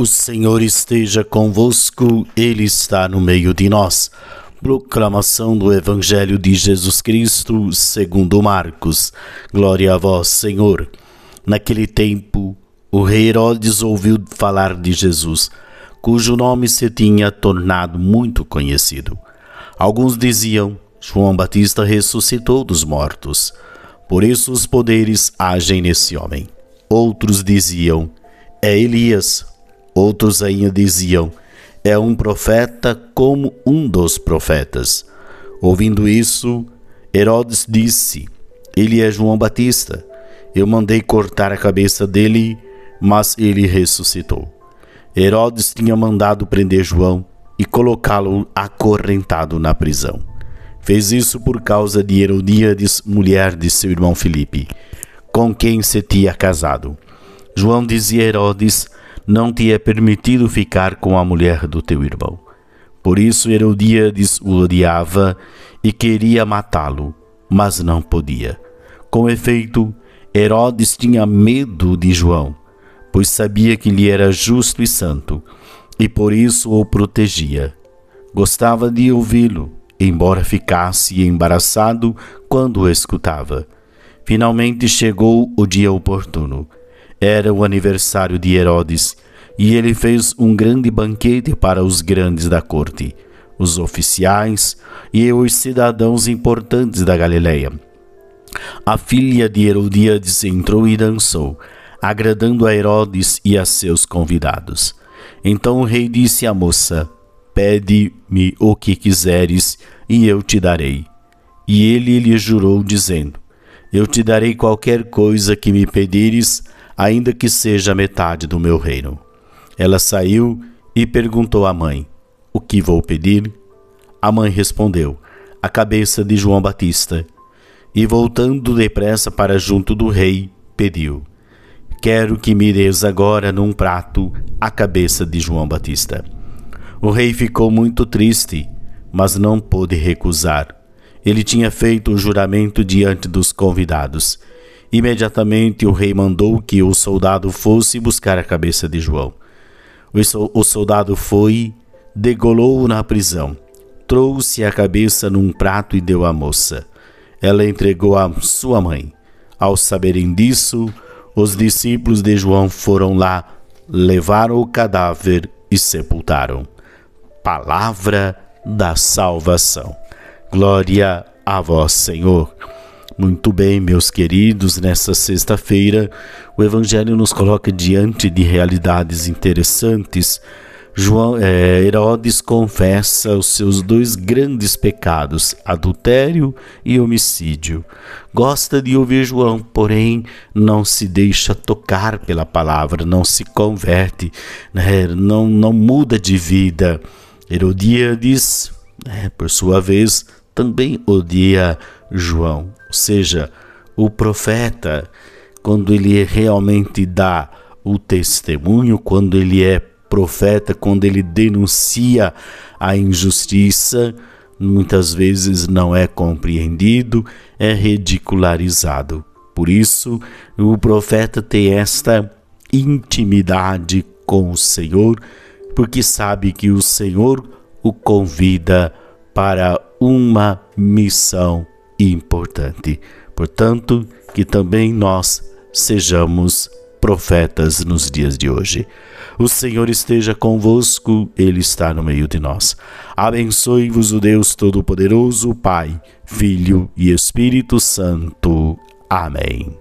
O Senhor esteja convosco, Ele está no meio de nós. Proclamação do Evangelho de Jesus Cristo, segundo Marcos. Glória a vós, Senhor. Naquele tempo, o rei Herodes ouviu falar de Jesus, cujo nome se tinha tornado muito conhecido. Alguns diziam: João Batista ressuscitou dos mortos. Por isso os poderes agem nesse homem. Outros diziam: É Elias Outros ainda diziam: é um profeta como um dos profetas. Ouvindo isso, Herodes disse: Ele é João Batista. Eu mandei cortar a cabeça dele, mas ele ressuscitou. Herodes tinha mandado prender João e colocá-lo acorrentado na prisão. Fez isso por causa de Herodíades, mulher de seu irmão Filipe, com quem se tinha casado. João dizia a Herodes não te é permitido ficar com a mulher do teu irmão. Por isso Herodíades o odiava e queria matá-lo, mas não podia. Com efeito, Herodes tinha medo de João, pois sabia que ele era justo e santo, e por isso o protegia. Gostava de ouvi-lo, embora ficasse embaraçado quando o escutava. Finalmente chegou o dia oportuno. Era o aniversário de Herodes e ele fez um grande banquete para os grandes da corte, os oficiais e os cidadãos importantes da Galileia. A filha de Herodíades entrou e dançou, agradando a Herodes e a seus convidados. Então o rei disse à moça: Pede-me o que quiseres e eu te darei. E ele lhe jurou, dizendo: Eu te darei qualquer coisa que me pedires, ainda que seja metade do meu reino. Ela saiu e perguntou à mãe: O que vou pedir? A mãe respondeu: A cabeça de João Batista. E voltando depressa para junto do rei, pediu: Quero que me des agora num prato a cabeça de João Batista. O rei ficou muito triste, mas não pôde recusar. Ele tinha feito o juramento diante dos convidados. Imediatamente o rei mandou que o soldado fosse buscar a cabeça de João. O soldado foi, degolou-o na prisão, trouxe a cabeça num prato e deu à moça. Ela entregou à sua mãe. Ao saberem disso, os discípulos de João foram lá, levaram o cadáver e sepultaram. Palavra da salvação. Glória a vós, Senhor. Muito bem, meus queridos, nessa sexta-feira o Evangelho nos coloca diante de realidades interessantes. João, é, Herodes confessa os seus dois grandes pecados, adultério e homicídio. Gosta de ouvir João, porém não se deixa tocar pela palavra, não se converte, né, não, não muda de vida. Herodíades, né, por sua vez, também odia João. Ou seja, o profeta, quando ele realmente dá o testemunho, quando ele é profeta, quando ele denuncia a injustiça, muitas vezes não é compreendido, é ridicularizado. Por isso, o profeta tem esta intimidade com o Senhor, porque sabe que o Senhor o convida para uma missão importante. Portanto, que também nós sejamos profetas nos dias de hoje. O Senhor esteja convosco, Ele está no meio de nós. Abençoe-vos o Deus Todo-Poderoso, Pai, Filho e Espírito Santo. Amém.